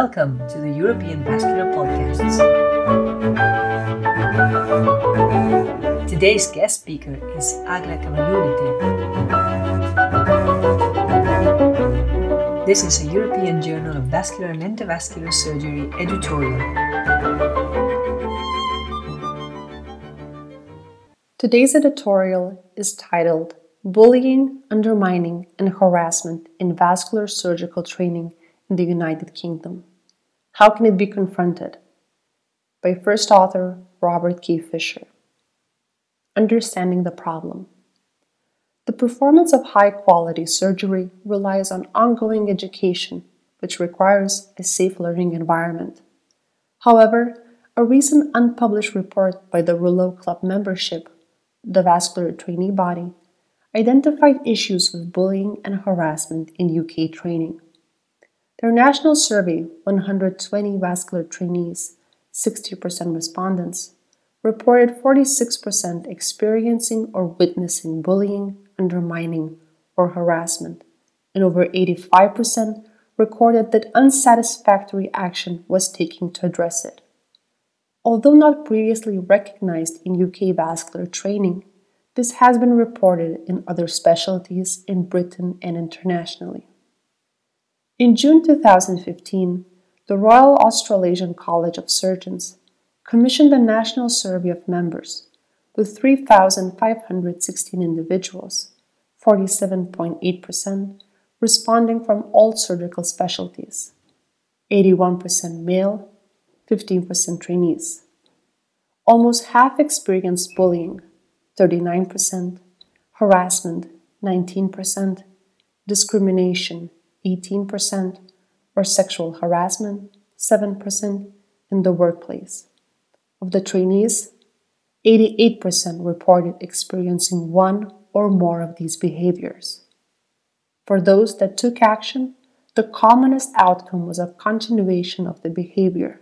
Welcome to the European Vascular Podcasts. Today's guest speaker is Agla Kamalulite. This is a European Journal of Vascular and Endovascular Surgery editorial. Today's editorial is titled Bullying, Undermining, and Harassment in Vascular Surgical Training in the United Kingdom. How can it be confronted? By first author Robert K. Fisher. Understanding the problem. The performance of high quality surgery relies on ongoing education, which requires a safe learning environment. However, a recent unpublished report by the Rouleaux Club membership, the vascular trainee body, identified issues with bullying and harassment in UK training. Their national survey, 120 vascular trainees, 60% respondents, reported 46% experiencing or witnessing bullying, undermining, or harassment, and over 85% recorded that unsatisfactory action was taken to address it. Although not previously recognized in UK vascular training, this has been reported in other specialties in Britain and internationally. In June 2015, the Royal Australasian College of Surgeons commissioned a national survey of members with 3,516 individuals, 47.8%, responding from all surgical specialties, 81% male, 15% trainees. Almost half experienced bullying, 39%, harassment, 19%, discrimination, 18%, or sexual harassment, 7%, in the workplace. Of the trainees, 88% reported experiencing one or more of these behaviors. For those that took action, the commonest outcome was a continuation of the behavior.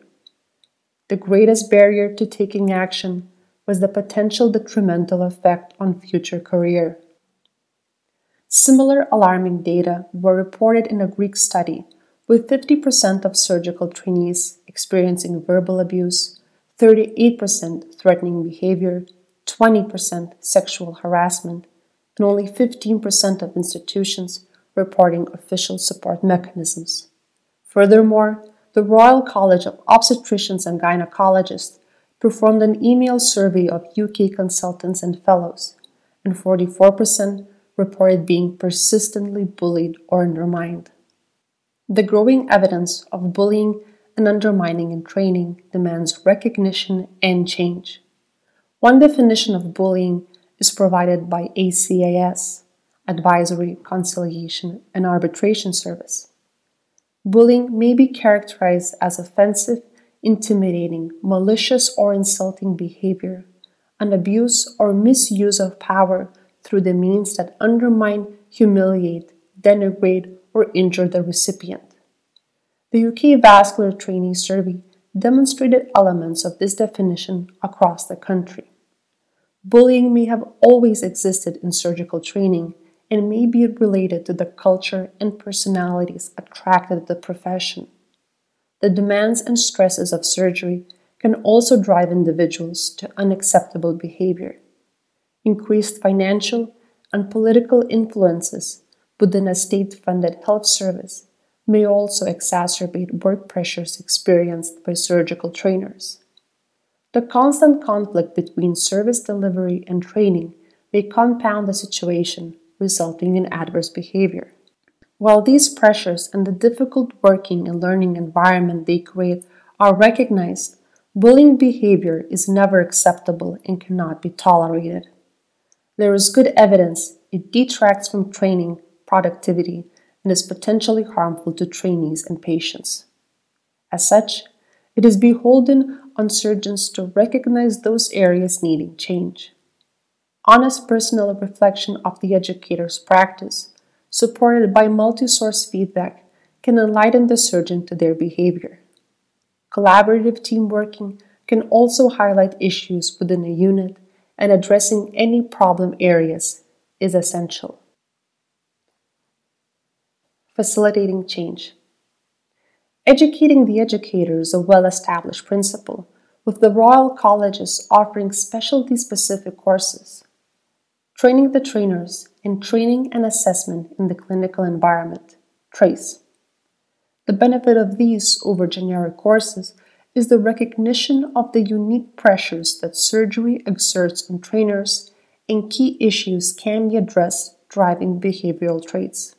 The greatest barrier to taking action was the potential detrimental effect on future career. Similar alarming data were reported in a Greek study, with 50% of surgical trainees experiencing verbal abuse, 38% threatening behavior, 20% sexual harassment, and only 15% of institutions reporting official support mechanisms. Furthermore, the Royal College of Obstetricians and Gynecologists performed an email survey of UK consultants and fellows, and 44% reported being persistently bullied or undermined. The growing evidence of bullying and undermining in training demands recognition and change. One definition of bullying is provided by ACAS, Advisory, Conciliation, and Arbitration Service. Bullying may be characterized as offensive, intimidating, malicious, or insulting behavior, an abuse or misuse of power through the means that undermine, humiliate, denigrate, or injure the recipient. The UK Vascular Training Survey demonstrated elements of this definition across the country. Bullying may have always existed in surgical training and may be related to the culture and personalities attracted to the profession. The demands and stresses of surgery can also drive individuals to unacceptable behavior increased financial and political influences within a state funded health service may also exacerbate work pressures experienced by surgical trainers. The constant conflict between service delivery and training may compound the situation, resulting in adverse behavior. While these pressures and the difficult working and learning environment they create are recognized, bullying behavior is never acceptable and cannot be tolerated there is good evidence it detracts from training productivity and is potentially harmful to trainees and patients. As such, it is beholden on surgeons to recognize those areas needing change. Honest personal reflection of the educator's practice, supported by multi source feedback, can enlighten the surgeon to their behavior. Collaborative team working can also highlight issues within a unit and addressing any problem areas is essential. Facilitating change. Educating the educator is a well established principle, with the Royal Colleges offering specialty specific courses. Training the trainers in training and assessment in the clinical environment, TRACE. The benefit of these over generic courses is the recognition of the unique pressures that surgery exerts on trainers and key issues can be addressed driving behavioral traits.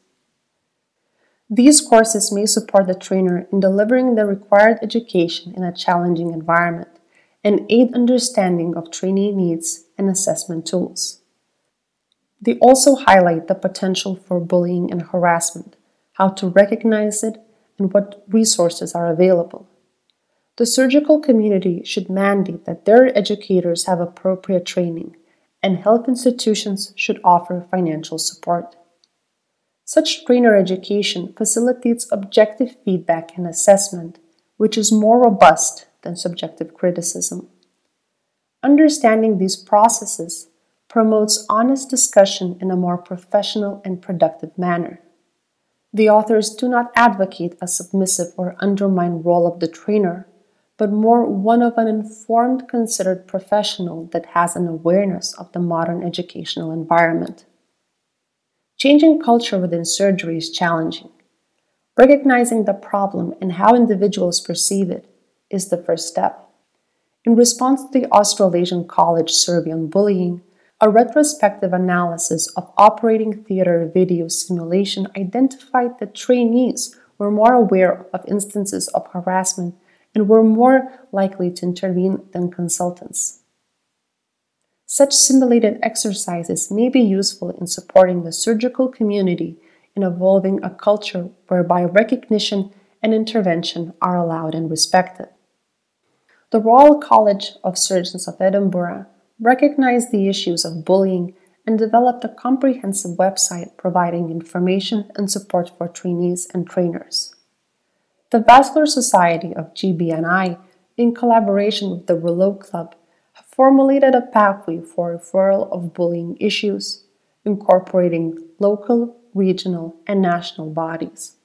These courses may support the trainer in delivering the required education in a challenging environment and aid understanding of trainee needs and assessment tools. They also highlight the potential for bullying and harassment, how to recognize it, and what resources are available. The surgical community should mandate that their educators have appropriate training, and health institutions should offer financial support. Such trainer education facilitates objective feedback and assessment, which is more robust than subjective criticism. Understanding these processes promotes honest discussion in a more professional and productive manner. The authors do not advocate a submissive or undermined role of the trainer, but more one of an informed, considered professional that has an awareness of the modern educational environment. Changing culture within surgery is challenging. Recognizing the problem and how individuals perceive it is the first step. In response to the Australasian College survey on bullying, a retrospective analysis of operating theater video simulation identified that trainees were more aware of instances of harassment and were more likely to intervene than consultants. Such simulated exercises may be useful in supporting the surgical community in evolving a culture whereby recognition and intervention are allowed and respected. The Royal College of Surgeons of Edinburgh recognized the issues of bullying and developed a comprehensive website providing information and support for trainees and trainers. The Vascular Society of GBNI, in collaboration with the Rouleaux Club, have formulated a pathway for referral of bullying issues, incorporating local, regional, and national bodies.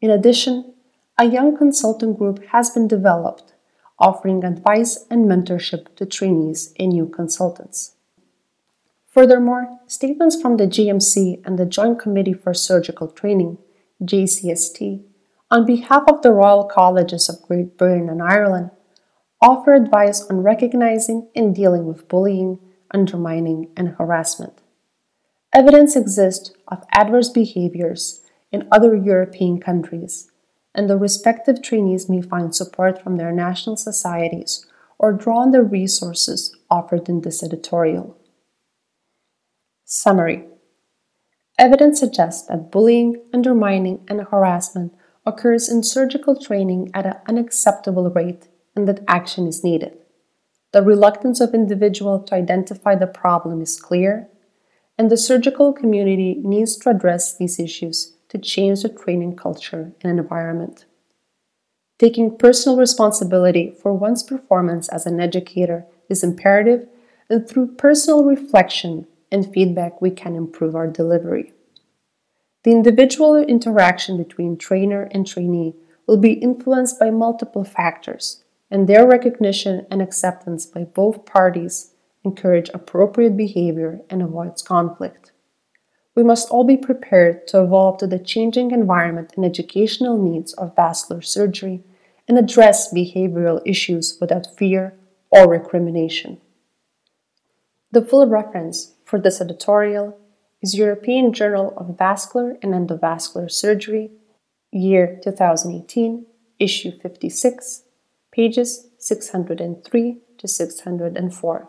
In addition, a young consultant group has been developed offering advice and mentorship to trainees and new consultants. Furthermore, statements from the GMC and the Joint Committee for Surgical Training, JCST, on behalf of the Royal Colleges of Great Britain and Ireland, offer advice on recognizing and dealing with bullying, undermining, and harassment. Evidence exists of adverse behaviors in other European countries and the respective trainees may find support from their national societies or draw on the resources offered in this editorial. Summary Evidence suggests that bullying, undermining, and harassment occurs in surgical training at an unacceptable rate and that action is needed. The reluctance of individuals to identify the problem is clear, and the surgical community needs to address these issues to change the training culture and environment. Taking personal responsibility for one's performance as an educator is imperative, and through personal reflection and feedback, we can improve our delivery. The individual interaction between trainer and trainee will be influenced by multiple factors, and their recognition and acceptance by both parties encourage appropriate behavior and avoids conflict we must all be prepared to evolve to the changing environment and educational needs of vascular surgery and address behavioral issues without fear or recrimination. The full reference for this editorial is European Journal of Vascular and Endovascular Surgery, year 2018, issue 56, pages 603 to 604.